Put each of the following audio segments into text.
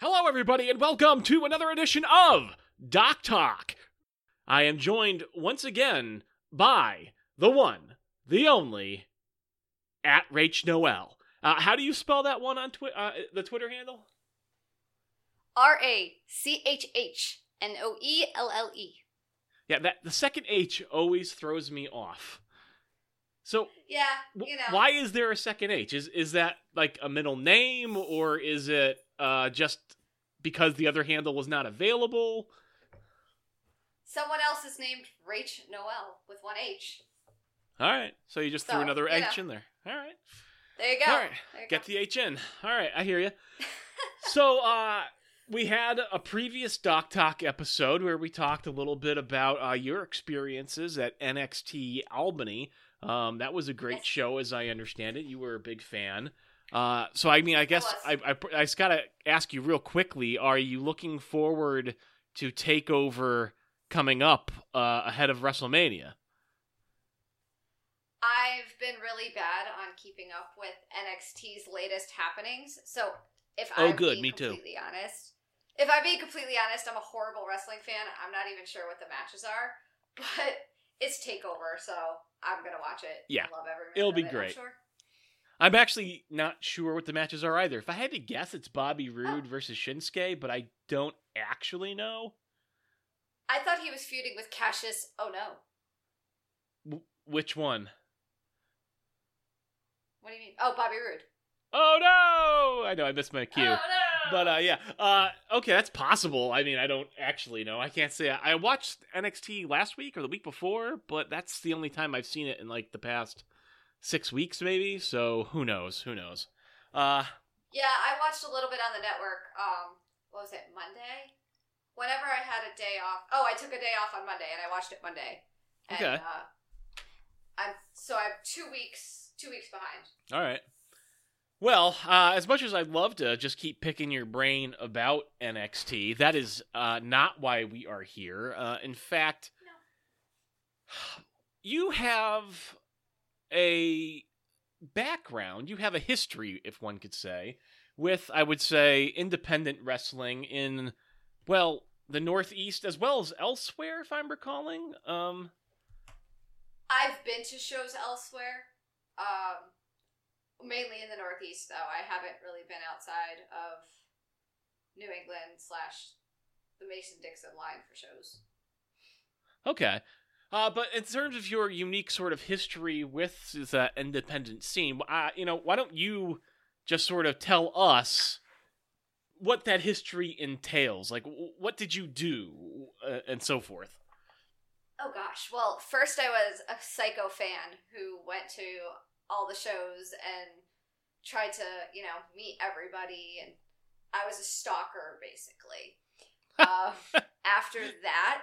Hello, everybody, and welcome to another edition of Doc Talk. I am joined once again by the one, the only, at Rach Noel. Uh, how do you spell that one on twi- uh, the Twitter handle? R A C H H N O E L L E. Yeah, that the second H always throws me off. So Yeah, you know. why is there a second H? Is is that like a middle name, or is it uh, just because the other handle was not available? Someone else is named Rach Noel with one H. All right, so you just threw another H know. in there. All right. There you go. All right, you Get go. the H in. All right, I hear you. so, uh, we had a previous Doc Talk episode where we talked a little bit about uh, your experiences at NXT Albany. Um, that was a great Yes. show, as I understand it. You were a big fan. Uh, so, I mean, I guess I. I, I just got to ask you real quickly are you looking forward to TakeOver coming up uh, ahead of WrestleMania? I've been really bad on keeping up with NXT's latest happenings. So if Oh, I'm good, being me too. completely honest, if I'm being completely honest, I'm a horrible wrestling fan. I'm not even sure what the matches are, but it's Takeover, so I'm gonna watch it. Yeah, I love every it'll be it, great. sure. I'm actually not sure what the matches are either. If I had to guess, it's Bobby Roode Oh. versus Shinsuke, but I don't actually know. I thought he was feuding with Cassius. Oh no. W- which one? What do you mean? Oh, Bobby Roode. Oh no! I know I missed my cue. Oh no! But uh, yeah, uh, okay, that's possible. I mean, I don't actually know. I can't say. I watched NXT last week or the week before, but that's the only time I've seen it in like the past six weeks, maybe. So who knows? Who knows? Uh, Yeah, I watched a little bit on the network. Um, what was it? Monday. Whenever I had a day off. Oh, I took a day off on Monday and I watched it Monday. And, Okay. Uh, I'm so I'm two weeks two weeks behind. All right. Well, uh, as much as I'd love to just keep picking your brain about NXT, that is uh, not why we are here. Uh, in fact, you have a background, you have a history, if one could say, with, I would say, independent wrestling in, well, the Northeast as well as elsewhere, if I'm recalling. Um, I've been to shows elsewhere. Um, mainly in the Northeast, though. I haven't really been outside of New England slash the Mason Dixon line for shows. Okay. Uh, but in terms of your unique sort of history with the independent scene, uh, you know, why don't you just sort of tell us what that history entails? Like, w- what did you do, uh, and so forth? Oh gosh. Well, first I was a psycho fan who went to all the shows and tried to, you know, meet everybody and I was a stalker basically. um, after that,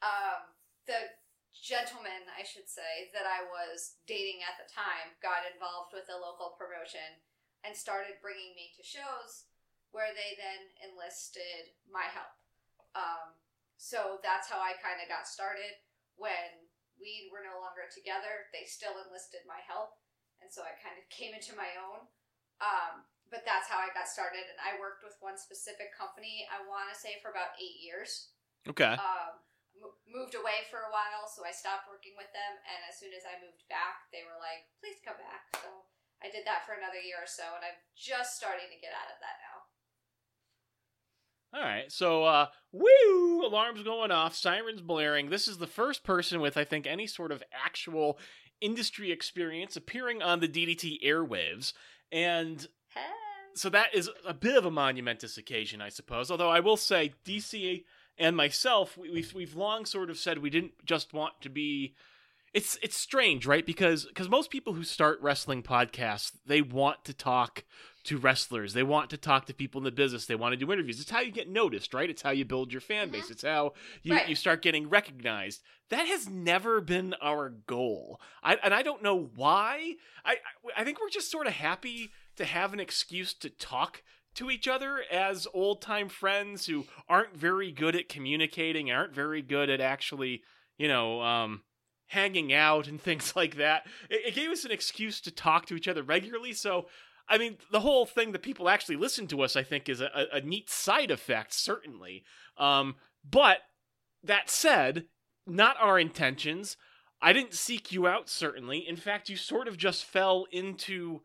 um, the gentleman, I should say, that I was dating at the time got involved with a local promotion and started bringing me to shows where they then enlisted my help. Um, so that's how I kind of got started. When we were no longer together, they still enlisted my help, and so I kind of came into my own. Um, but that's how I got started, and I worked with one specific company. I want to say for about eight years. Okay. Um, moved away for a while, so I stopped working with them. And as soon as I moved back, they were like, "Please come back." So I did that for another year or so, and I'm just starting to get out of that now. All right. So, uh, woo! Alarms going off, sirens blaring. This is the first person with, I think, any sort of actual industry experience appearing on the DDT airwaves. And Hey. so that is a bit of a monumentous occasion, I suppose. Although I will say, DC and myself, we, we've we've long sort of said we didn't just want to be. It's it's strange, right? Because because most people who start wrestling podcasts, they want to talk to wrestlers. They want to talk to people in the business. They want to do interviews. It's how you get noticed, right? It's how you build your fan base. Mm-hmm. It's how you, Right. you start getting recognized. That has never been our goal. I, and I don't know why. I I think we're just sort of happy to have an excuse to talk to each other as old time friends who aren't very good at communicating, aren't very good at actually, you know, um, hanging out and things like that. It, it gave us an excuse to talk to each other regularly. So I mean, the whole thing that people actually listen to us, I think, is a, a, neat side effect, certainly. Um, but that said, not our intentions. I didn't seek you out, certainly. In fact, you sort of just fell into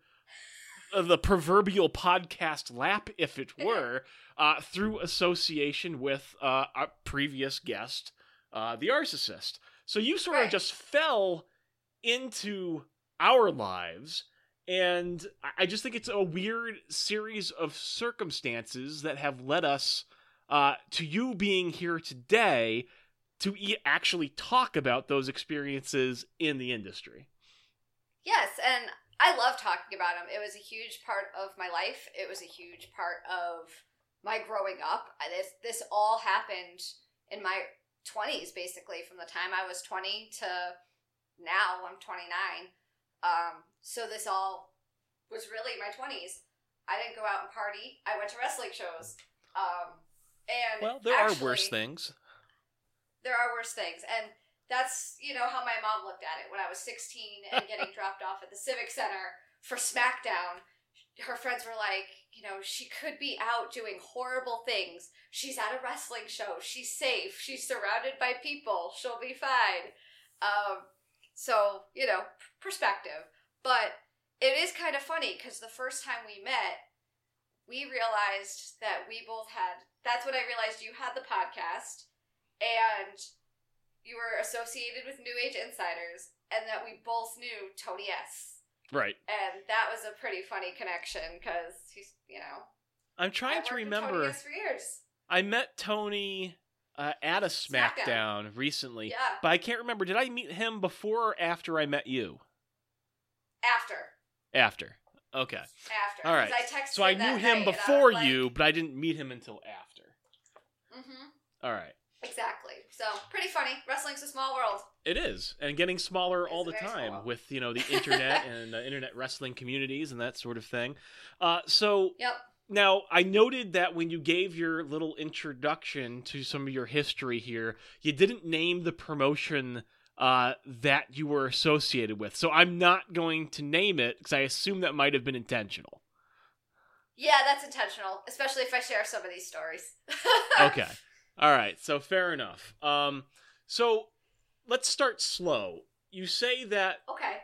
the proverbial podcast lap, if it were, uh, through association with uh, a previous guest, uh, the Arcist. So you sort Right. of just fell into our lives. And I- I just think it's a weird series of circumstances that have led us uh, to you being here today to e- actually talk about those experiences in the industry. Yes, and I love talking about them. It was a huge part of my life. It was a huge part of my growing up. This this all happened in my 20s basically from the time I was 20 to now I'm 29. Um so this all was really my 20s. I didn't go out and party. I went to wrestling shows. Um and Well, there are worse things. there are worse things and that's you know how my mom looked at it when i was 16 and getting dropped off at the civic center for smackdown. Her friends were like you know she could be out doing horrible things. She's at a wrestling show. She's safe. She's surrounded by people. She'll be fine. Um so you know perspective. But it is kind of funny because the first time we met we realized that we both had that's when i realized you had the podcast. And you were associated with New Age Insiders, and that we both knew Tony S. Right. And that was a pretty funny connection because he's, you know, I'm trying to remember. Tony S for years. I met Tony uh, at a SmackDown, SmackDown. recently, Yeah, but I can't remember. Did I meet him before or after I met you? after, After. Okay. after. All right. I texted So I knew him before like- you, but I didn't meet him until after. Mhm. All right. Exactly. So pretty funny. Wrestling's a small world. It is, and getting smaller all the time small. with you know the internet and uh, internet wrestling communities and that sort of thing. Uh, so Yep. now I noted that when you gave your little introduction to some of your history here, you didn't name the promotion uh, that you were associated with. So I'm not going to name it because I assume that might have been intentional. Yeah, that's intentional, especially if I share some of these stories. Okay. All right. So fair enough. Um, so let's start slow. You say that Okay.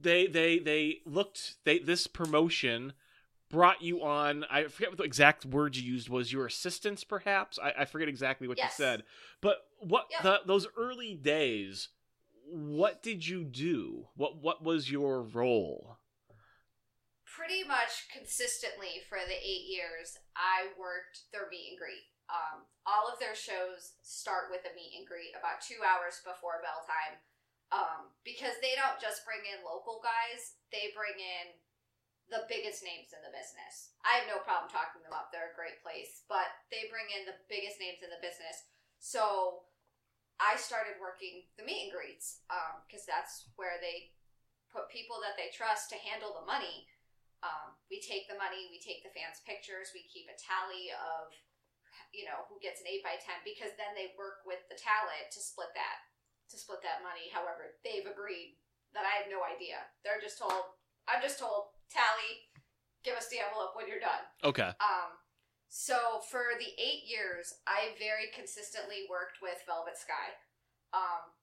they they they looked they this promotion brought you on i forget what the exact word you used was your assistance perhaps i, I forget exactly what Yes. you said but what Yep. the, those early days what did you do what what was your role pretty much consistently for the eight years, I worked their meet and greet. Um, all of their shows start with a meet and greet about two hours before bell time. Um, because they don't just bring in local guys, they bring in the biggest names in the business. I have no problem talking them up. They're a great place, but they bring in the biggest names in the business. So I started working the meet and greets because that's where they put people that they trust to handle the money um, we take the money, we take the fans' pictures, we keep a tally of, you know, who gets an eight by ten because then they work with the talent to split that, to split that money. However, they've agreed that I have no idea. They're just told, I'm just told, tally, give us the envelope when you're done. okay Um, so for the eight years, I very consistently worked with Velvet Sky. Um,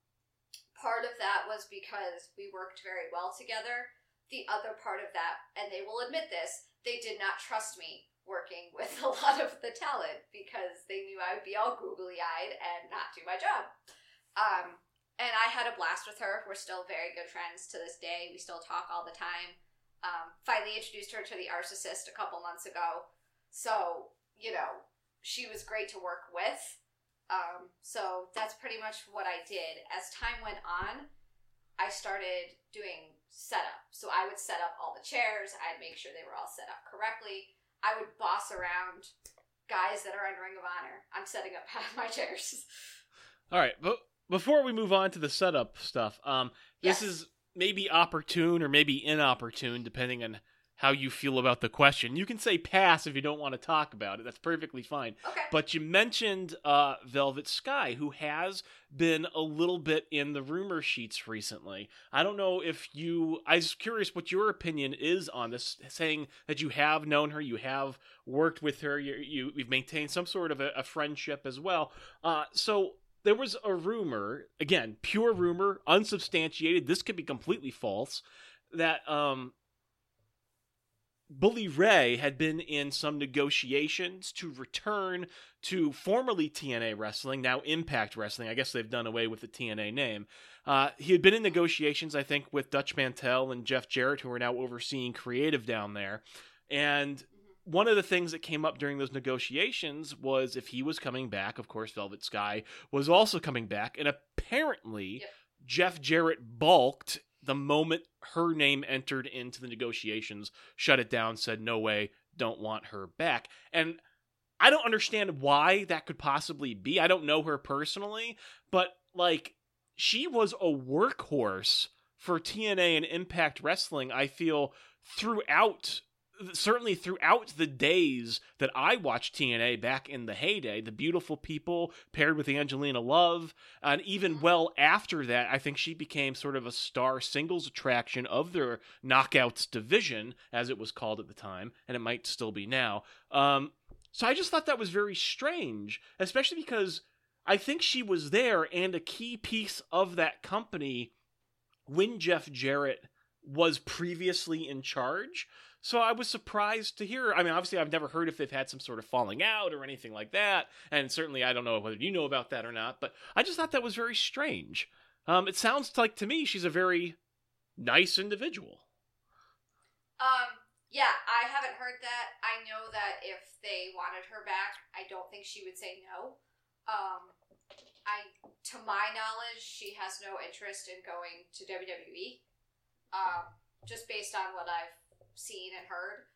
part of that was because we worked very well together. The other part of that, and they will admit this, they did not trust me working with a lot of the talent because they knew I would be all googly eyed and not do my job. Um, and I had a blast with her. We're still very good friends to this day. We still talk all the time. Um, finally introduced her to the Arcist a couple months ago. So, you know, she was great to work with. Um, so that's pretty much what I did. As time went on, I started doing setup. So I would set up all the chairs, I'd make sure they were all set up correctly. I would boss around guys that are in Ring of Honor. I'm setting up my chairs. all right but before we move on to the setup stuff um this Yes. is maybe opportune or maybe inopportune depending on how you feel about the question. You can say pass if you don't want to talk about it. That's perfectly fine. Okay. But you mentioned uh, Velvet Sky, who has been a little bit in the rumor sheets recently. I don't know if you. I was curious what your opinion is on this, saying that you have known her, you have worked with her, you, you you've maintained some sort of a, a friendship as well. Uh, so there was a rumor, again, pure rumor, unsubstantiated. This could be completely false. That um, Bully Ray had been in some negotiations to return to formerly TNA Wrestling, now Impact Wrestling. I guess they've done away with the TNA name. Uh, he had been in negotiations, I think, with Dutch Mantell and Jeff Jarrett, who are now overseeing creative down there. And one of the things that came up during those negotiations was if he was coming back, of course, Velvet Sky was also coming back. And apparently, Yep. Jeff Jarrett balked the moment her name entered into the negotiations, shut it down, said, no way, don't want her back. And I don't understand why that could possibly be. I don't know her personally, but like she was a workhorse for TNA and Impact Wrestling, I feel, throughout certainly throughout the days that I watched TNA back in the heyday, the beautiful people paired with Angelina Love, and even well after that, I think she became sort of a star singles attraction of their knockouts division, as it was called at the time, and it might still be now. Um, so I just thought that was very strange, especially because I think she was there and a key piece of that company when Jeff Jarrett was previously in charge. So I was surprised to hear. I mean, obviously, I've never heard if they've had some sort of falling out or anything like that, and certainly I don't know whether you know about that or not. But I just thought that was very strange. Um, it sounds like to me she's a very nice individual. Um, yeah, I haven't heard that. I know that if they wanted her back, I don't think she would say no. Um, I, to my knowledge, she has no interest in going to WWE. Um, just based on what I've seen and heard.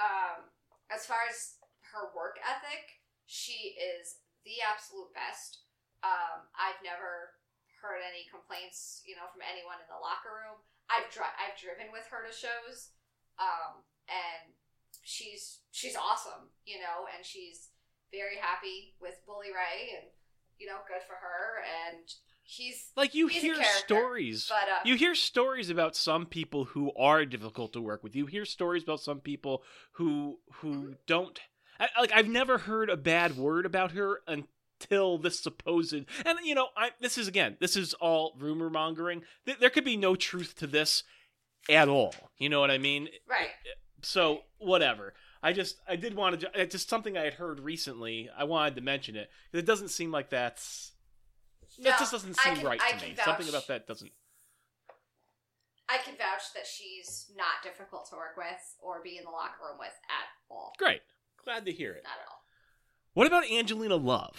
Um, as far as her work ethic, she is the absolute best. Um, I've never heard any complaints, you know, from anyone in the locker room. I've dri- I've driven with her to shows, um, and she's she's awesome, you know, and she's very happy with Bully Ray, and you know, good for her. And he's Like you He's hear stories. but uh, You hear stories about some people who are difficult to work with. You hear stories about some people who who Mm-hmm. don't I, like I've never heard a bad word about her until this supposed and you know I this is again this is all rumor mongering. Th- There could be no truth to this at all. You know what I mean? right. So whatever. I just I did want to it's just something I had heard recently. I wanted to mention it. It doesn't seem like that's that No, just doesn't seem can- right to me. Something about that doesn't I can vouch that she's not difficult to work with or be in the locker room with at all. Great. Glad to hear it. Not at all. What about Angelina Love?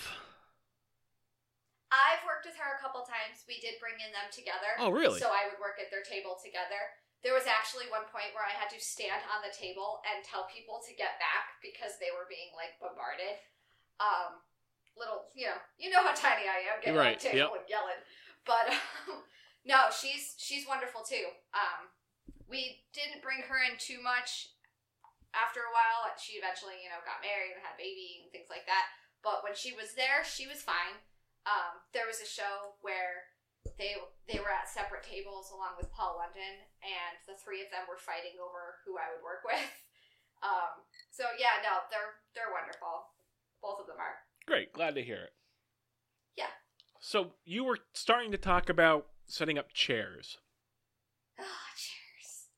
I've worked with her a couple times. We did bring in them together. Oh, really? So I would work at their table together. There was actually one point where I had to stand on the table and tell people to get back because they were being like bombarded. Um, little, you know, you know how tiny I am, getting Right, table and yelling. But um, no, she's she's wonderful too. Um, we didn't bring her in too much. After a while, she eventually, you know, got married and had a baby and things like that. But when she was there, she was fine. Um, there was a show where they they were at separate tables along with Paul London, and the three of them were fighting over who I would work with. Um, so yeah, no, they're they're wonderful. Both of them are. Great. Glad to hear it. Yeah. So you were starting to talk about setting up chairs. Ah, chairs.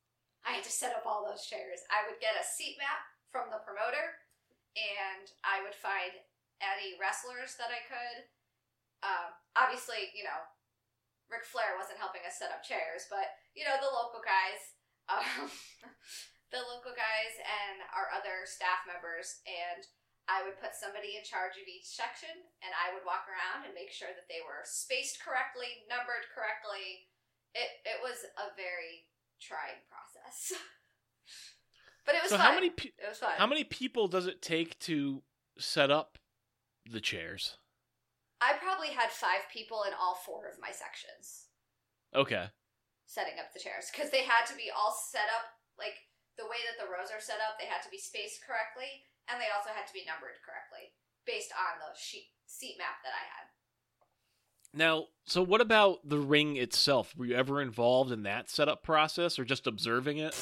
I had to set up all those chairs. I would get a seat map from the promoter, and I would find any wrestlers that I could. Um, obviously, you know, Ric Flair wasn't helping us set up chairs, but you know the local guys, um, the local guys, and our other staff members, and I would put somebody in charge of each section, and I would walk around and make sure that they were spaced correctly, numbered correctly. It it was a very trying process, but it was so fun. how many pe- it was fun. how many people does it take to set up the chairs? I probably had five people in all four of my sections Okay. setting up the chairs because they had to be all set up like the way that the rows are set up, they had to be spaced correctly, and they also had to be numbered correctly based on the sheet seat map that I had. Now, so what about the ring itself? Were you ever involved in that setup process or just observing it?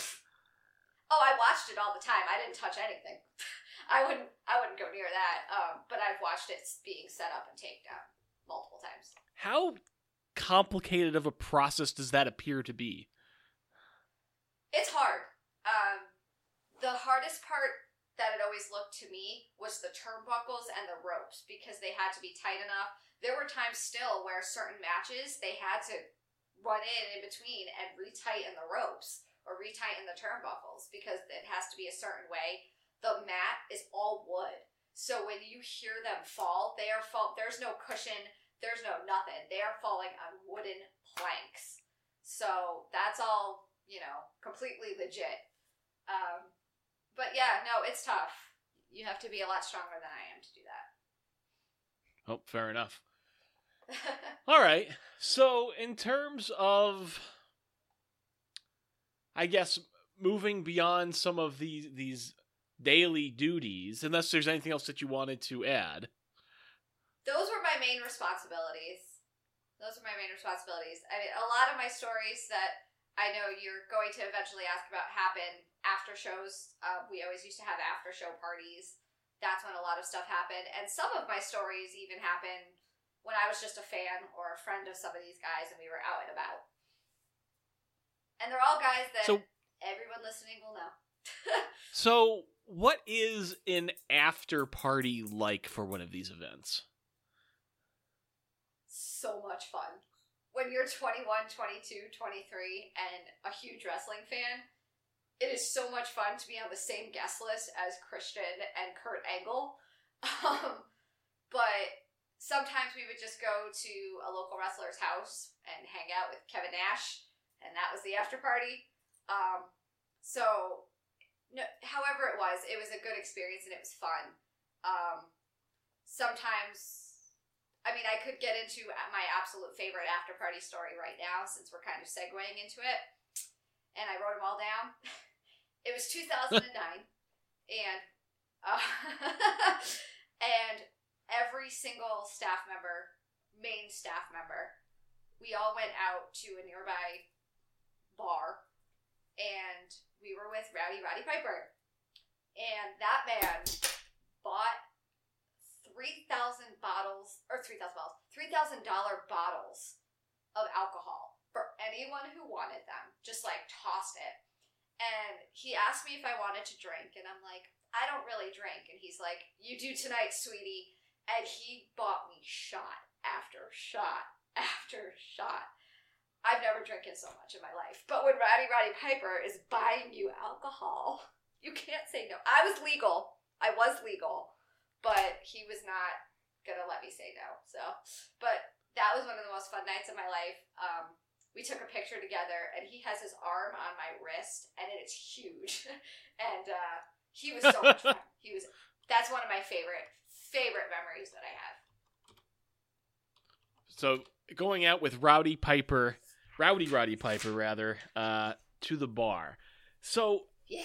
Oh, I watched it all the time. I didn't touch anything. I wouldn't. I wouldn't go near that. Um, but I've watched it being set up and taken down multiple times. How complicated of a process does that appear to be? It's hard. Um, the hardest part that it always looked to me was the turnbuckles and the ropes because they had to be tight enough. There were times still where certain matches they had to run in in between and retighten the ropes or retighten the turnbuckles because it has to be a certain way the mat is all wood. So when you hear them fall, they are fall. There's no cushion. There's no nothing. They are falling on wooden planks. So that's all you know, completely legit. Um, but yeah, no, it's tough. You have to be a lot stronger than I am to do that. Oh, fair enough. All right. So, in terms of, I guess, moving beyond some of these these daily duties, unless there's anything else that you wanted to add. Those were my main responsibilities. Those are my main responsibilities. I mean, a lot of my stories that I know you're going to eventually ask about happen after shows. Uh, we always used to have after show parties. That's when a lot of stuff happened. And some of my stories even happened when I was just a fan or a friend of some of these guys and we were out and about. And they're all guys that so, everyone listening will know. so, what is an after party like for one of these events? So much fun. When you're 21, 22, 23, and a huge wrestling fan, it is so much fun to be on the same guest list as Christian and Kurt Angle. Um, but sometimes we would just go to a local wrestler's house and hang out with Kevin Nash, and that was the after party. Um, so no, however it was, it was a good experience and it was fun. Um, sometimes, I mean, I could get into my absolute favorite after party story right now since we're kind of segueing into it, and I wrote them all down. it was 2009, and uh, and every single staff member, main staff member, we all went out to a nearby bar and we were with Rowdy Roddy Piper. And that man bought 3,000 bottles, or 3,000 bottles, $3,000 bottles of alcohol for anyone who wanted them. Just like tossed it. And he asked me if I wanted to drink, and I'm like, I don't really drink. And he's like, You do tonight, sweetie. And he bought me shot after shot after shot. I've never drinking so much in my life. But when Rowdy Roddy Piper is buying you alcohol, you can't say no. I was legal. I was legal, but he was not gonna let me say no. So, but that was one of the most fun nights of my life. Um, we took a picture together, and he has his arm on my wrist, and it is huge. and uh, he was so much fun. He was. That's one of my favorite favorite memories that I have. So going out with Rowdy Piper Rowdy Roddy Piper rather, uh, to the bar. So yeah,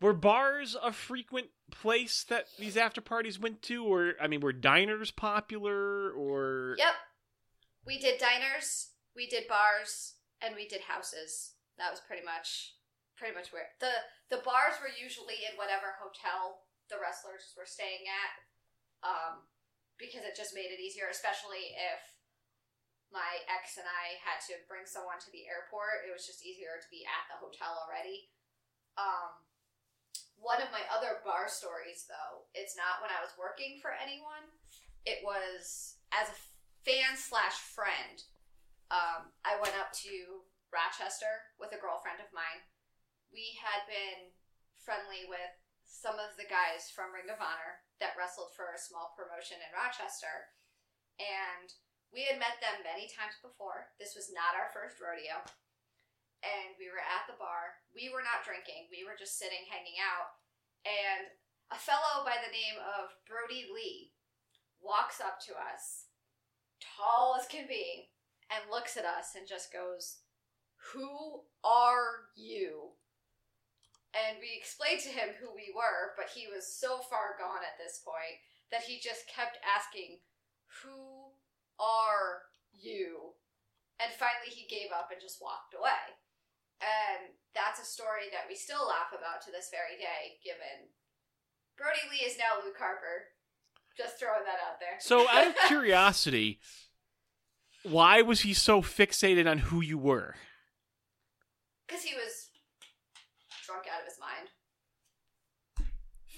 were bars a frequent place that these after parties went to, or I mean, were diners popular, or yep, we did diners, we did bars, and we did houses. That was pretty much pretty much where the the bars were usually in whatever hotel the wrestlers were staying at, um, because it just made it easier, especially if my ex and I had to bring someone to the airport, it was just easier to be at the hotel already. Um, one of my other bar stories, though, it's not when I was working for anyone. It was as a fan slash friend. Um, I went up to Rochester with a girlfriend of mine. We had been friendly with some of the guys from Ring of Honor that wrestled for a small promotion in Rochester. And we had met them many times before. This was not our first rodeo. And we were at the bar. We were not drinking, we were just sitting, hanging out. And a fellow by the name of Brodie Lee walks up to us, tall as can be, and looks at us and just goes, Who are you? And we explained to him who we were, but he was so far gone at this point that he just kept asking, Who are you? And finally he gave up and just walked away. And that's a story that we still laugh about to this very day, given Brodie Lee is now Luke Harper. Just throwing that out there. So, out of curiosity, why was he so fixated on who you were? Because he was drunk out of his mind.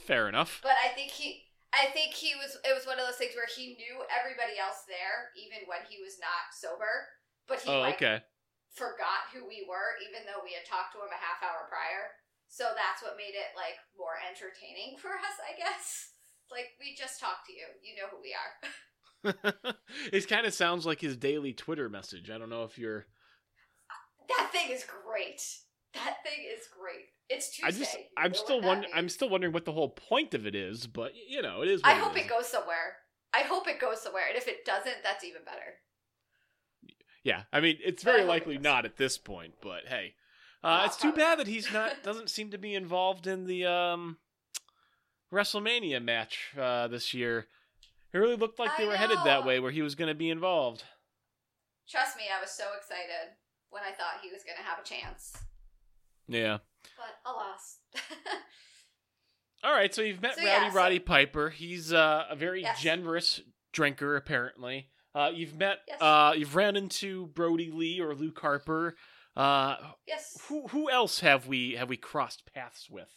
Fair enough. But I think he I think he was it was one of those things where he knew everybody else there, even when he was not sober. But he Oh, like okay. forgot who we were, even though we had talked to him a half hour prior. So that's what made it like more entertaining for us, I guess. Like we just talked to you. You know who we are. it kind of sounds like his daily Twitter message. I don't know if you're. That thing is great. That thing is great. It's Tuesday. I just, I'm still wondering. I'm still wondering what the whole point of it is. But you know, it is. What I hope is. it goes somewhere. I hope it goes somewhere, and if it doesn't, that's even better. Yeah, I mean, it's very it likely does. not at this point. But hey, uh, it's too bad that he's not. Doesn't seem to be involved in the um, WrestleMania match uh, this year. It really looked like they I were headed that way, where he was going to be involved. Trust me, I was so excited when I thought he was going to have a chance. Yeah. But alas. All right, so you've met So, Rowdy yeah, so- Roddy Piper. He's uh, a very Yes. generous drinker, apparently. Uh, you've met, Yes. uh, you've ran into Brodie Lee or Luke Harper. Uh, yes. who who else have we have we crossed paths with?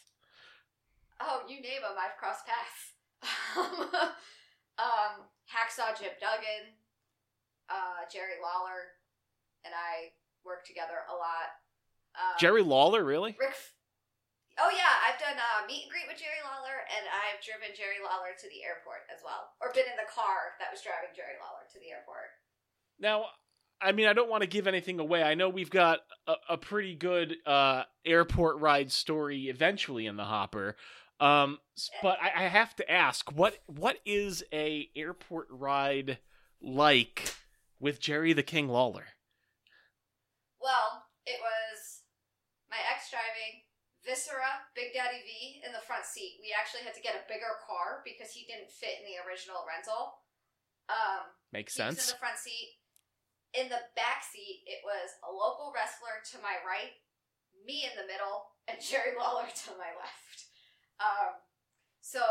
Oh, you name them, I've crossed paths. um, Hacksaw Jim Duggan, uh, Jerry Lawler, and I work together a lot. Um, Jerry Lawler, really? Ric. F- Oh yeah, I've done uh, meet and greet with Jerry Lawler, and I've driven Jerry Lawler to the airport as well, or been in the car that was driving Jerry Lawler to the airport. Now, I mean, I don't want to give anything away. I know we've got a, a pretty good uh, airport ride story eventually in the hopper. Um, but I, I have to ask, what what is a airport ride like with Jerry the King Lawler? Well, it was my ex driving Viscera Big Daddy V in the front seat. We actually had to get a bigger car because he didn't fit in the original rental. Um, Makes sense. in the front seat. In the back seat, it was a local wrestler to my right, me in the middle, and Jerry Lawler to my left. Um, so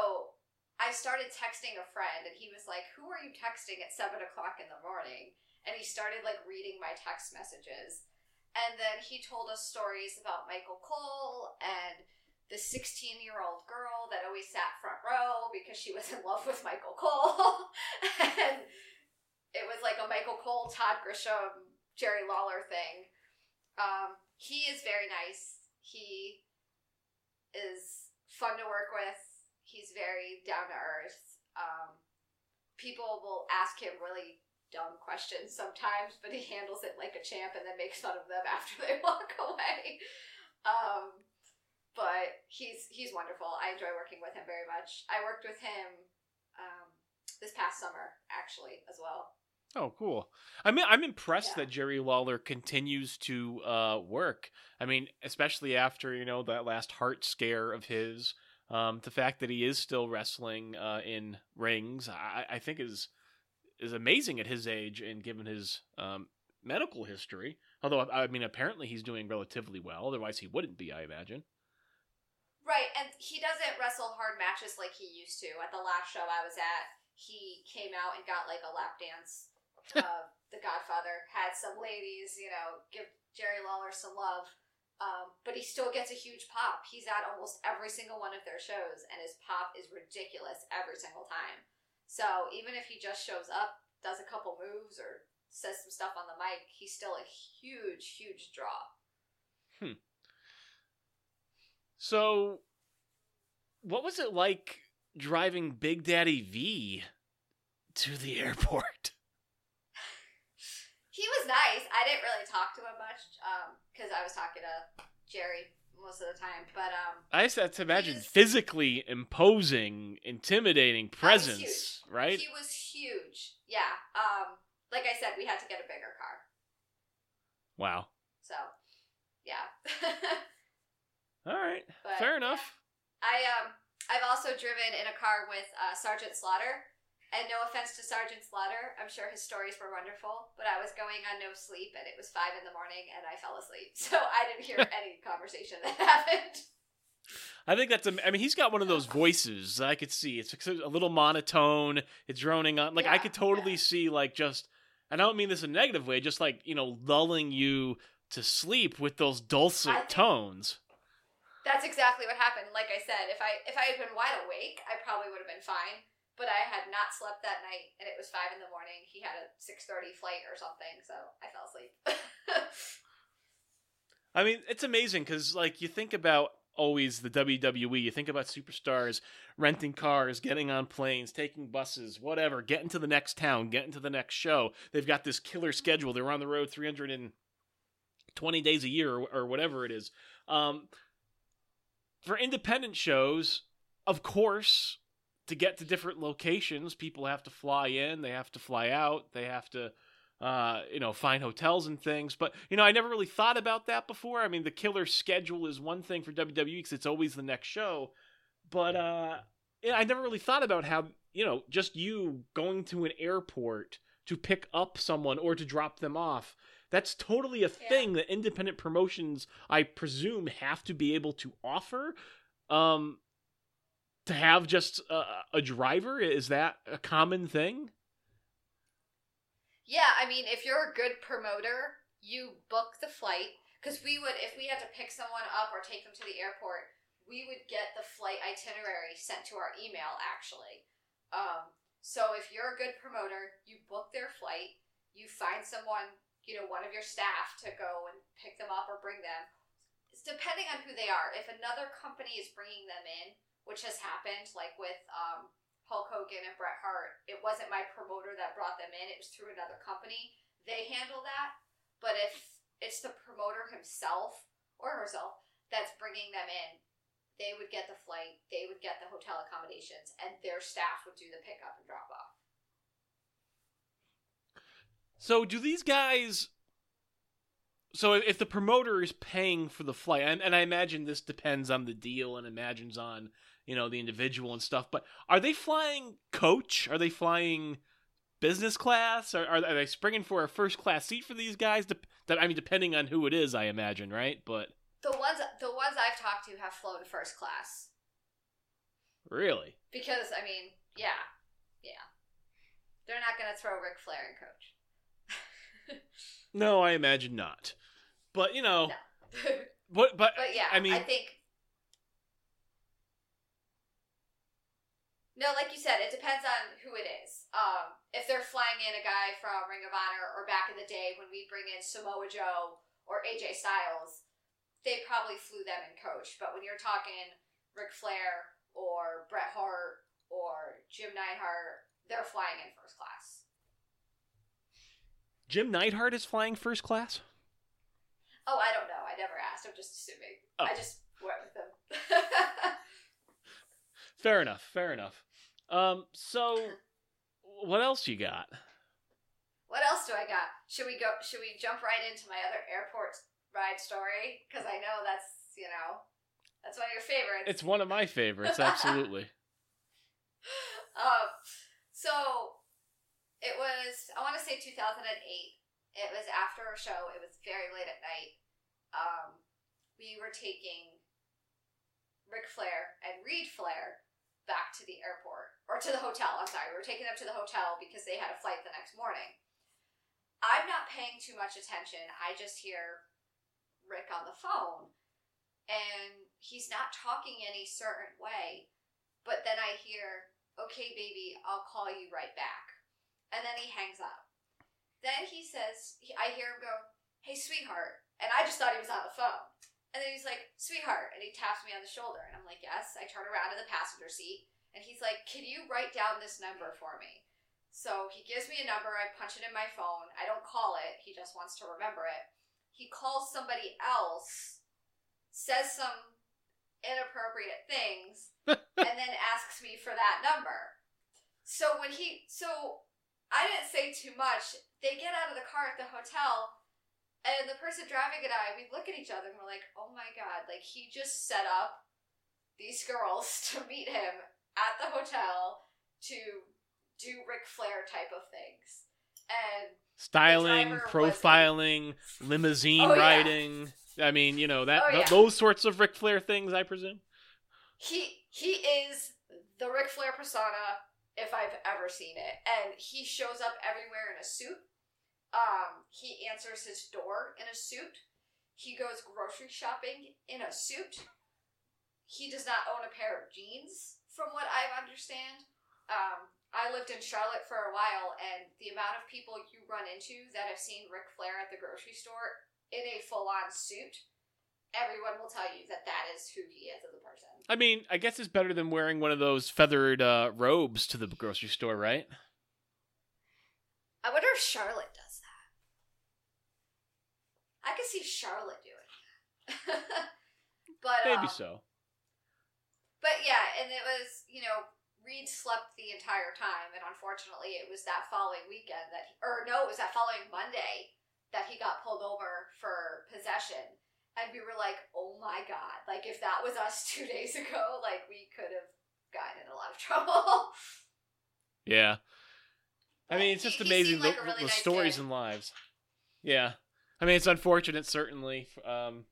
I started texting a friend, and he was like, "Who are you texting at seven o'clock in the morning?" And he started like reading my text messages, and then he told us stories about Michael Cole and the 16 year old girl that always sat front row because she was in love with Michael Cole. and it was like a Michael Cole, Todd Grisham, Jerry Lawler thing. Um, he is very nice. He is fun to work with. He's very down to earth. Um, people will ask him really dumb questions sometimes, but he handles it like a champ and then makes fun of them after they walk away. Um, but he's he's wonderful. I enjoy working with him very much. I worked with him um, this past summer actually as well. Oh, cool. I mean, I'm impressed Yeah. that Jerry Lawler continues to uh, work. I mean, especially after you know that last heart scare of his. Um, the fact that he is still wrestling uh, in rings, I, I think is is amazing at his age and given his um, medical history. Although, I mean, apparently he's doing relatively well. Otherwise, he wouldn't be, I imagine. Right, and he doesn't wrestle hard matches like he used to. At the last show I was at, he came out and got like a lap dance. The Godfather had some ladies, you know, give Jerry Lawler some love. Um, but he still gets a huge pop. He's at almost every single one of their shows, and his pop is ridiculous every single time. So even if he just shows up, does a couple moves, or says some stuff on the mic, he's still a huge, huge draw. Hmm. So, what was it like driving Big Daddy V to the airport? He was nice. I didn't really talk to him much because I was talking to Jerry most of the time. But um, I just have to imagine physically imposing, intimidating presence, right? he was huge. Yeah. Um, like I said, we had to get a bigger car. Wow. So yeah. All right, But, fair enough. I um I've also driven in a car with uh, Sergeant Slaughter. And no offense to Sergeant Slaughter, I'm sure his stories were wonderful, but I was going on no sleep and it was five in the morning and I fell asleep. So I didn't hear any conversation that happened. I think that's. am- I mean, he's got one of those voices I could see. It's a little monotone. It's droning on. Like I could totally yeah. see, like just. And I don't mean this in a negative way. Just like you know, lulling you to sleep with those dulcet think- tones. That's exactly what happened. Like I said, if I if I had been wide awake, I probably would have been fine. But I had not slept that night, and it was five in the morning. He had a six thirty flight or something, so I fell asleep. I mean, it's amazing because like you think about always the WWE. You think about superstars renting cars, getting on planes, taking buses, whatever, getting to the next town, getting to the next show. They've got this killer schedule. They're on the road 320 days a year or, or whatever it is. Um, for independent shows, of course, to get to different locations, people have to fly in, they have to fly out, they have to uh, you know, find hotels and things. But you know, I never really thought about that before. I mean, the killer schedule is one thing for WWE because it's always the next show. But uh, I never really thought about how you know, just you going to an airport to pick up someone or to drop them off. That's totally a Yeah. thing that independent promotions, I presume, have to be able to offer. Um, to have just a, a driver is that a common thing? Yeah, I mean, if you're a good promoter, you book the flight. Because we would, if we had to pick someone up or take them to the airport, we would get the flight itinerary sent to our email, actually. Um, so if you're a good promoter, you book their flight, you find someone, you know, one of your staff to go and pick them up or bring them. It's depending on who they are. If another company is bringing them in, which has happened, like with um, Hulk Hogan and Bret Hart, it wasn't my promoter that brought them in, it was through another company. They handle that. But if it's the promoter himself or herself that's bringing them in, they would get the flight, they would get the hotel accommodations, and their staff would do the pickup and drop off. So do these guys? So if the promoter is paying for the flight, and, and I imagine this depends on the deal and imagines on you know the individual and stuff, but are they flying coach? Are they flying business class? Are, are they springing for a first class seat for these guys? That I mean, depending on who it is, I imagine, right? But The ones the ones I've talked to have flown first class. really, Because I mean, yeah. Yeah. They're not gonna throw Ric Flair in coach. no, I imagine not. But you know, No. but but, But yeah, I mean, I think. No, like you said, it depends on who it is. Um, if they're flying in a guy from Ring of Honor, or back in the day when we bring in Samoa Joe or AJ Styles, they probably flew them in coach. But when you're talking Ric Flair or Bret Hart or Jim Neidhart, they're flying in first class. Jim Neidhart is flying first class. Oh, I don't know. I never asked. I'm just assuming. Oh. I just went with them. Fair enough. Fair enough. Um, so what else you got? What else do I got? Should we go? Should we jump right into my other airport ride story? Because I know that's you know that's one of your favorites. It's one of my favorites, absolutely. um, so it was I want to say 2008. It was after a show. It was very late at night. Um, we were taking Ric Flair and Reid Flair back to the airport or to the hotel. I'm sorry, we were taking them to the hotel because they had a flight the next morning. I'm not paying too much attention. I just hear Ric on the phone, and he's not talking any certain way. But then I hear, "Okay, baby, I'll call you right back," and then he hangs up. Then he says, I hear him go, "Hey, sweetheart," and I just thought he was on the phone. And then he's like, "Sweetheart," and he taps me on the shoulder, and I'm like, "Yes." I turn around in the passenger seat, and he's like, "Can you write down this number for me?" So he gives me a number. I punch it in my phone. I don't call it. He just wants to remember it. He calls somebody else, says some inappropriate things, and then asks me for that number. So when he, so I didn't say too much. They get out of the car at the hotel, And the person driving and I, we look at each other and we're like, oh my god, like he just set up these girls to meet him at the hotel to do Ric Flair type of things. And Styling, profiling, limousine Oh, yeah. riding. I mean, you know that Oh, th- yeah. those sorts of Ric Flair things, I presume. he he is the Ric Flair persona if I've ever seen it. And he shows up everywhere in a suit. Um, he answers his door in a suit. He goes grocery shopping in a suit. He does not own a pair of jeans, from what I understand. Um, I lived in Charlotte for a while, and the amount of people you run into that have seen Ric Flair at the grocery store in a full-on suit, everyone will tell you that that is who he is as a person. I mean, I guess it's better than wearing one of those feathered uh, robes to the grocery store, right? I wonder if Charlotte. I could see Charlotte doing that. but Maybe um, so. But yeah, and it was you know Reid slept the entire time, and unfortunately, it was that following weekend that, he, or no, it was that following Monday that he got pulled over for possession, and we were like, oh my god, like if that was us two days ago, like we could have gotten in a lot of trouble. Yeah. I mean, it's just he amazing like the, really the nice stories and lives. Yeah. I mean, it's unfortunate, certainly. Um,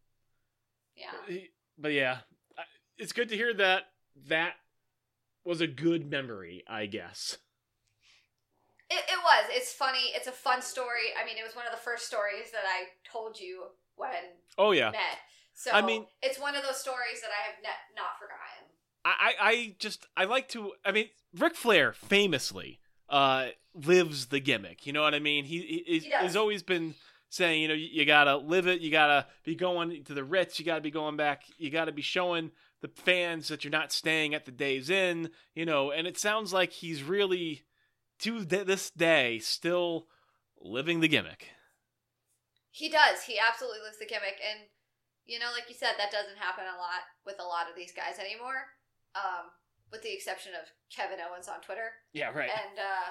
yeah. but yeah, it's good to hear that that was a good memory, I guess. It, it was. It's funny. It's a fun story. I mean, it was one of the first stories that I told you when Oh we yeah, met. So I mean- it's one of those stories that I have ne- not forgotten. I, I just I like to. I mean, Ric Flair famously uh lives the gimmick. You know what I mean? He, he, He he's always been saying, you know, you, you gotta live it. You gotta be going to the Ritz. You gotta be going back. You gotta be showing the fans that you're not staying at the Days Inn. You know, and it sounds like he's really to this day still living the gimmick. He does. He absolutely lives the gimmick, and you know, like you said, that doesn't happen a lot with a lot of these guys anymore. Um, with the exception of Kevin Owens on Twitter. Yeah, right. and uh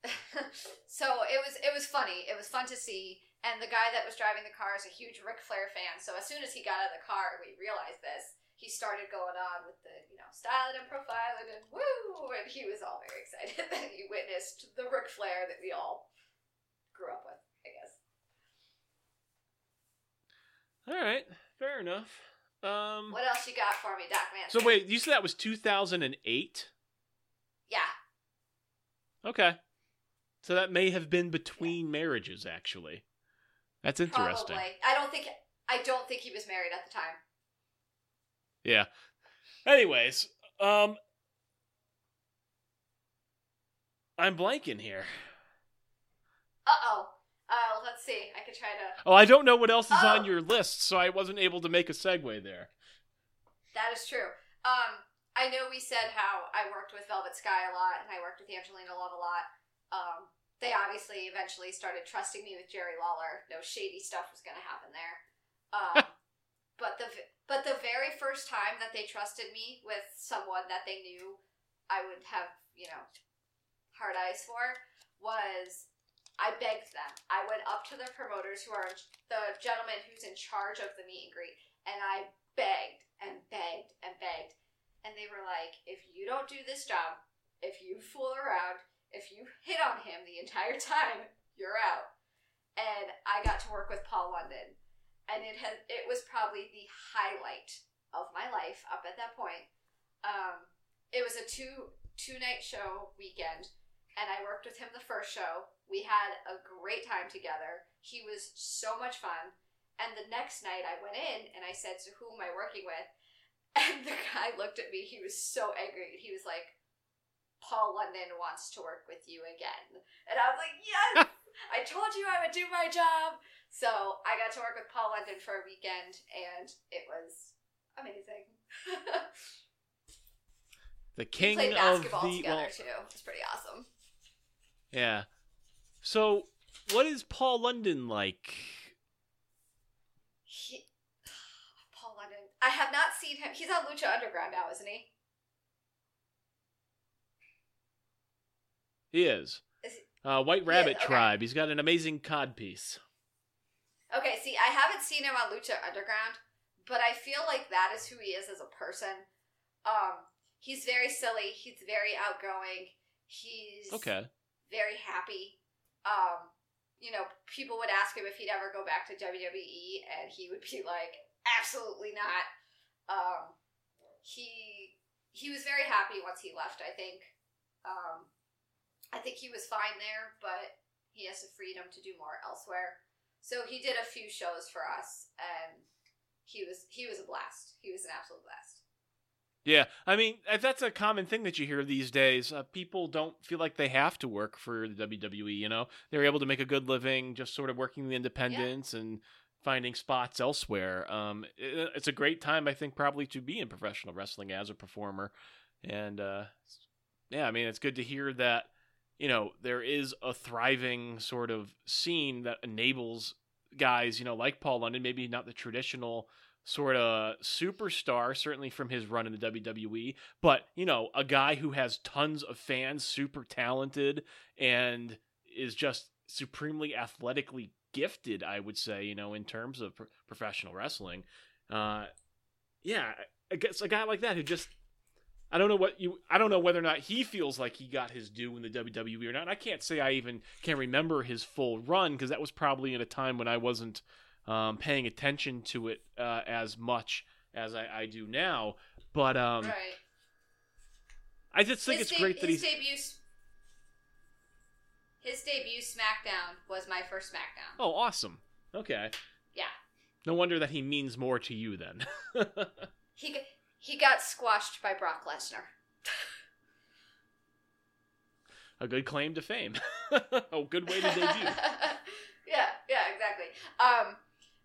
so it was it was funny it was fun to see and the guy that was driving the car is a huge Ric Flair fan so as soon as he got out of the car we realized this he started going on with the you know styling and profiling and woo and he was all very excited that he witnessed the Ric Flair that we all grew up with I guess All right, fair enough. Um, what else you got for me Doc Man so wait, you said that was 2008? yeah Okay. So that may have been between marriages, actually. That's interesting. probably I don't think I don't think he was married at the time Yeah. Anyways, um, I'm blanking here. uh oh uh let's see I could try to Oh, I don't know what else is Oh. on your list, so I wasn't able to make a segue there. That is true. Um, I know we said how I worked with Velvet Sky a lot, and I worked with Angelina Love a lot. Um, they obviously eventually started trusting me with Jerry Lawler. No shady stuff was going to happen there. Um, but the but the very first time that they trusted me with someone that they knew I would have, you know, hard eyes for was I begged them. I went up to the promoters who are the gentleman who's in charge of the meet and greet, and I begged and begged and begged. And they were like, if you don't do this job, if you fool around, if you hit on him the entire time, you're out. And I got to work with Paul London. And it has it was probably the highlight of my life up at that point. Um, it was a two two night show weekend, and I worked with him the first show. We had a great time together. He was so much fun. And the next night I went in and I said, So who am I working with? And the guy looked at me. He was so angry. He was like, Paul London wants to work with you again. And I was like, Yes! I told you I would do my job. So I got to work with Paul London for a weekend and it was amazing. The we king played of basketball the together well, too. It's pretty awesome. yeah. So, what is Paul London like? He, Paul London. I have not seen him. He's on Lucha Underground now, isn't he? He is. Is he- Uh, White Rabbit okay. Tribe. He's got an amazing cod piece. Okay, see, I haven't seen him on Lucha Underground, but I feel like that is who he is as a person. Um, he's very silly. He's very outgoing. He's Okay. very happy. Um, you know, people would ask him if he'd ever go back to WWE, and he would be like, "Absolutely not." Um, he he was very happy once he left. I think. Um, I think he was fine there, but he has the freedom to do more elsewhere. So he did a few shows for us, and he was he was a blast. He was an absolute blast. Yeah, I mean uh, that's a common thing that you hear these days. Uh, people don't feel like they have to work for the WWE. You know, they're able to make a good living just sort of working the independents and finding spots elsewhere. Um, it, it's a great time, I think, probably to be in professional wrestling as a performer. And uh, yeah, I mean, it's good to hear that you know there is a thriving sort of scene that enables guys, you know, like Paul London, maybe not the traditional sort of superstar, certainly from his run in the WWE, but, you know, a guy who has tons of fans, super talented, and is just supremely athletically gifted, I would say, you know, in terms of pro- professional wrestling. Uh, yeah, I guess a guy like that who just. I don't know what you. I don't know whether or not he feels like he got his due in the WWE or not. I can't say I even can remember his full run because that was probably in a time when I wasn't um, paying attention to it uh, as much as I, I do now. But um, right. I just think his it's de- great that his he's. debut. His debut SmackDown was my first SmackDown. Oh, awesome. Okay. Yeah. No wonder that he means more to you then. He he got squashed by Brock Lesnar. a good claim to fame. a good way to debut. yeah, yeah, exactly. Um,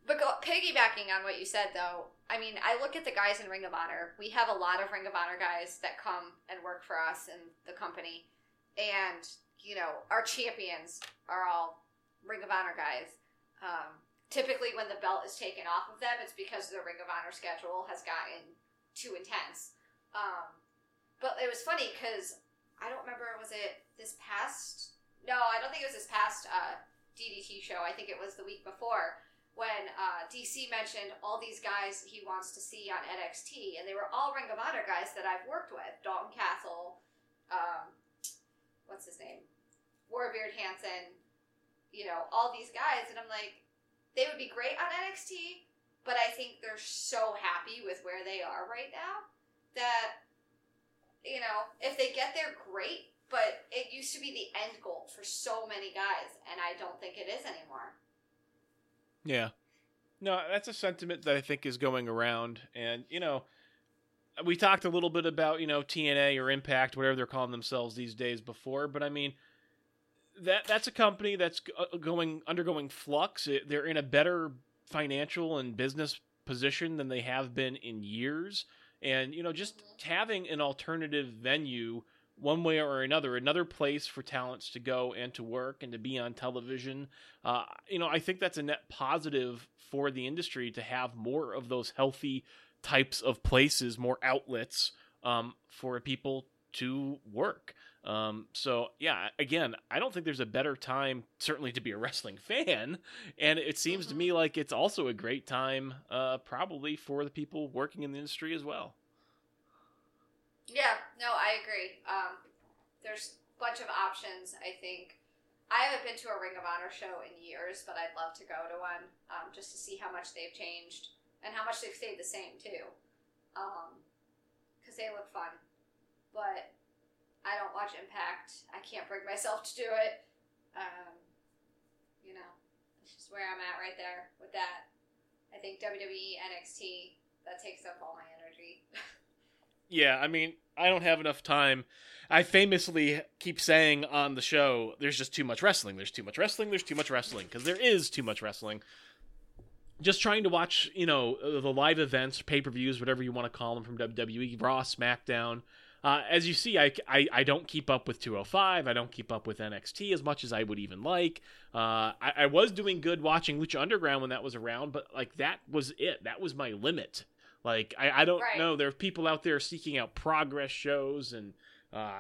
but go, piggybacking on what you said, though, I mean, I look at the guys in Ring of Honor. We have a lot of Ring of Honor guys that come and work for us in the company, and you know, our champions are all Ring of Honor guys. Um, typically, when the belt is taken off of them, it's because the Ring of Honor schedule has gotten too intense. Um, but it was funny because I don't remember was it this past? No, I don't think it was this past uh, DDT show. I think it was the week before when uh, DC mentioned all these guys he wants to see on NXT, and they were all Ring of Honor guys that I've worked with: Dalton Castle, um, what's his name, Warbeard Hanson, you know, all these guys, and I'm like, they would be great on NXT, but I think they're so happy with where they are right now that you know, if they get there, great. But it used to be the end goal for so many guys, and I don't think it is anymore. Yeah. No, that's a sentiment that I think is going around. And, you know, we talked a little bit about, you know, TNA or Impact, whatever they're calling themselves these days before, but I mean, that that's a company that's going undergoing flux. They're in a better financial and business position than they have been in years. And, you know, just having an alternative venue one way or another, another place for talents to go and to work and to be on television. Uh, you know, I think that's a net positive for the industry to have more of those healthy types of places, more outlets um, for people to work. Um, so yeah, again, I don't think there's a better time certainly to be a wrestling fan, and it seems to me like it's also a great time, uh, probably for the people working in the industry as well. Yeah, no, I agree. Um, there's a bunch of options. I think I haven't been to a Ring of Honor show in years, but I'd love to go to one um, just to see how much they've changed and how much they've stayed the same too, because they look fun. But I don't watch Impact. I can't bring myself to do it. Um, you know, that's just where I'm at right there with that. I think WWE, NXT, that takes up all my energy. Yeah, I mean, I don't have enough time. I famously keep saying on the show, there's just too much wrestling. There's too much wrestling. There's too much wrestling because there is too much wrestling. Just trying to watch, you know, the live events, pay per views, whatever you want to call them from WWE, Raw, SmackDown. Uh, as you see, I, I, I don't keep up with 205. I don't keep up with NXT as much as I would even like. Uh, I, I was doing good watching Lucha Underground when that was around, but like that was it. That was my limit. Like I, I don't Right. know. There are people out there seeking out progress shows and uh,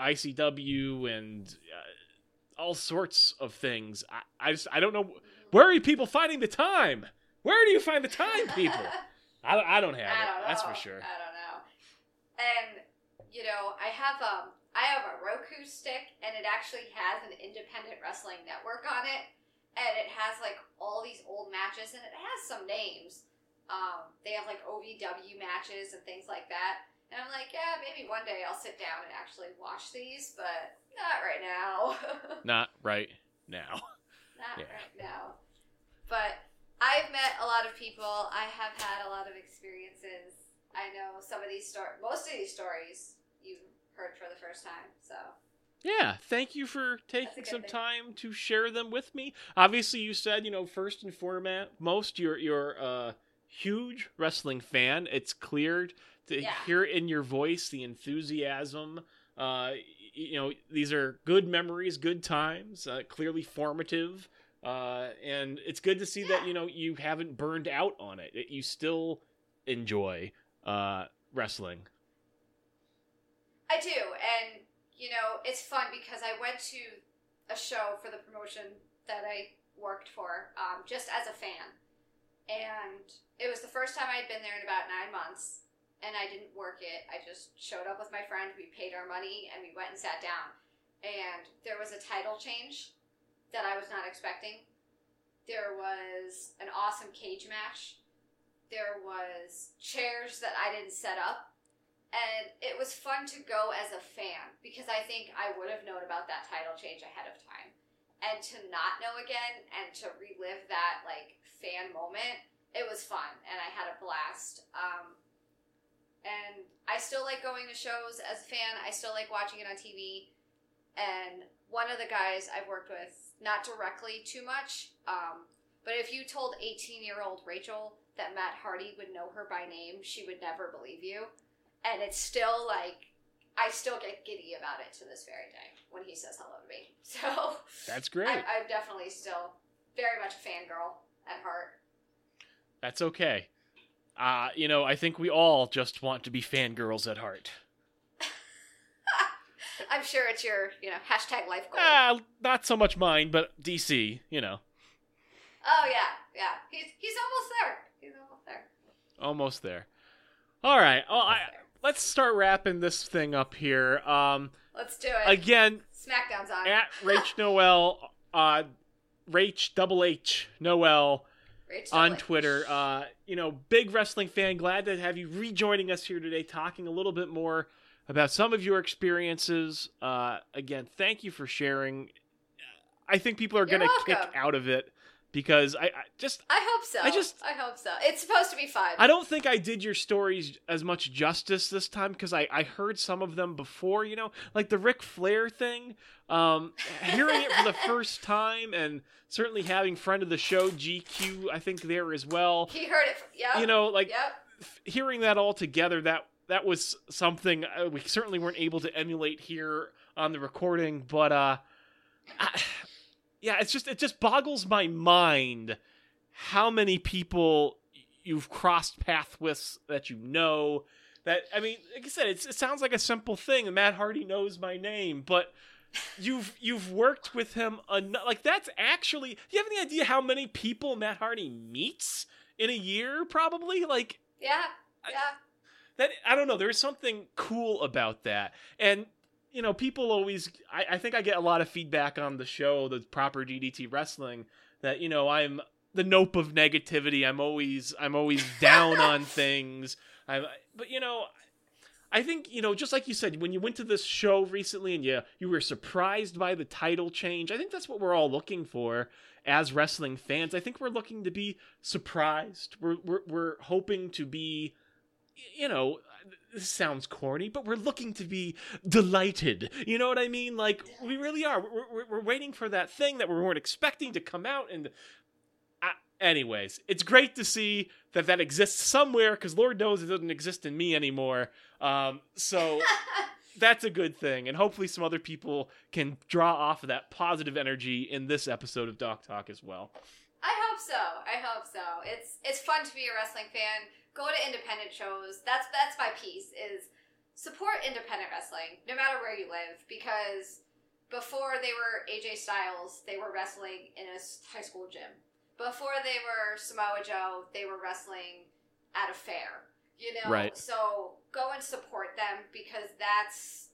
ICW and uh, all sorts of things. I, I just I don't know where are people finding the time. Where do you find the time, people? I, I don't have I it. don't know. That's for sure. I don't know. And you know, I have um I have a Roku stick and it actually has an independent wrestling network on it. And it has like all these old matches and it has some names. Um, they have like OVW matches and things like that. And I'm like, yeah, maybe one day I'll sit down and actually watch these, but not right now. Not right now. not Yeah. right now. But I've met a lot of people. I have had a lot of experiences. I know some of these stories, most of these stories you heard for the first time. So Yeah, thank you for taking some thing. time to share them with me. Obviously, you said you know first and foremost you're you're a huge wrestling fan. It's cleared to Yeah. hear in your voice the enthusiasm. Uh, you know these are good memories, good times, uh, clearly formative. Uh, and it's good to see that you know you haven't burned out on it. That you still enjoy uh, wrestling. I do, and you know it's fun because I went to a show for the promotion that I worked for, um, just as a fan, and it was the first time I had been there in about nine months, and I didn't work it. I just showed up with my friend. We paid our money, and we went and sat down. And there was a title change that I was not expecting. There was an awesome cage match. There was chairs that I didn't set up and it was fun to go as a fan because I think I would have known about that title change ahead of time. And to not know again and to relive that like fan moment, it was fun and I had a blast. Um, and I still like going to shows as a fan. I still like watching it on TV. And one of the guys I've worked with, not directly too much, um, but if you told 18 year old Rachel that Matt Hardy would know her by name, she would never believe you and it's still like I still get giddy about it to this very day when he says hello to me. So That's great. I, I'm definitely still very much a fangirl at heart. That's okay. Uh, you know, I think we all just want to be fangirls at heart. I'm sure it's your you know hashtag life goal. Ah, not so much mine, but DC, you know, oh yeah, yeah. He's he's almost there. He's almost there. almost there. All right. Well, I, let's start wrapping this thing up here. Um, Let's do it. again, Smackdown's on. at Rach Noel, uh, Rach double H Noel Rach on. Twitter. Uh, you know, big wrestling fan. Glad to have you rejoining us here today, talking a little bit more about some of your experiences. Uh, again, thank you for sharing. I think people are going to kick out of it because I, I just I hope so. I just- I hope so. It's supposed to be fun. I don't think I did your stories as much justice this time because I, I heard some of them before, you know, like the Ric Flair thing. Um, hearing it for the first time and certainly having friend of the show GQ, I think there as well. he heard it. Yeah. You know, like Yep. f- hearing that all together, that that was something uh, we certainly weren't able to emulate here on the recording, but uh, I, yeah, it's just it just boggles my mind how many people you've crossed paths with that you know. That I mean, like I said, it's, it sounds like a simple thing. Matt Hardy knows my name, but you've you've worked with him enough. Like that's actually. Do you have any idea how many people Matt Hardy meets in a year? Probably like Yeah. I- Yeah. that i don't know there's something cool about that and you know people always I, I think i get a lot of feedback on the show the proper ddt wrestling that you know i'm the nope of negativity. I'm always i'm always down on things. I'm but you know i think you know just like you said when you went to this show recently and you you were surprised by the title change i think that's what we're all looking for as wrestling fans. I think we're looking to be surprised. We're we're, we're hoping to be you know, this sounds corny, but we're looking to be delighted. You know what I mean? Like we really are. We're, we're, we're waiting for that thing that we weren't expecting to come out. And uh, anyways, it's great to see that that exists somewhere because Lord knows it doesn't exist in me anymore. Um, so that's a good thing, and hopefully some other people can draw off of that positive energy in this episode of Doc Talk as well. I hope so. I hope so. It's it's fun to be a wrestling fan. Go to independent shows. That's that's my piece is support independent wrestling no matter where you live because before they were AJ Styles, they were wrestling in a high school gym. Before they were Samoa Joe, they were wrestling at a fair. You know, Right. so go and support them because that's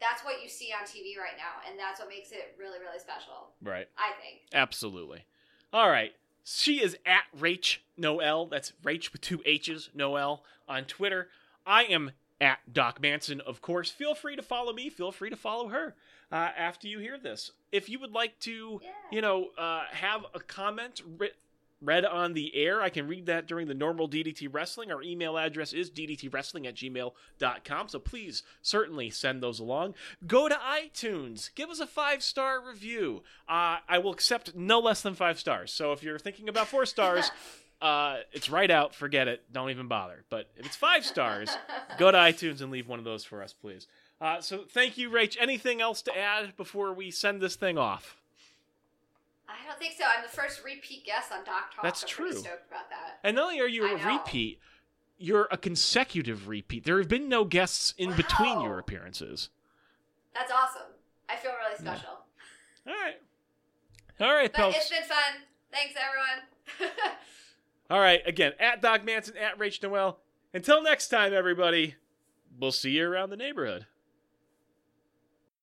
that's what you see on TV right now, and that's what makes it really, really special. Right. I think. Absolutely. All right. She is at Rach Noel. That's Rach with two H's, Noel, on Twitter. I am at Doc Manson, of course. Feel free to follow me. Feel free to follow her uh, after you hear this. If you would like to, Yeah. you know, uh, have a comment writ- read on the air, I can read that during the normal DDT Wrestling. Our email address is ddtwrestling at gmail.com. So please, certainly send those along. Go to iTunes. Give us a five star review. Uh, I will accept no less than five stars. So if you're thinking about four stars, uh, it's right out. Forget it. Don't even bother. But if it's five stars, go to iTunes and leave one of those for us, please. Uh, so thank you, Rach. Anything else to add before we send this thing off? I don't think so. I'm the first repeat guest on Doc Talk. That's I'm true. stoked about that. And not only are you I a know. repeat, you're a consecutive repeat. There have been no guests in between your appearances. That's awesome. I feel really Yeah. special. All right. All right, But it's folks. been fun. Thanks, everyone. All right. Again, at Doc Manson, at Rach Noel. Until next time, everybody, we'll see you around the neighborhood.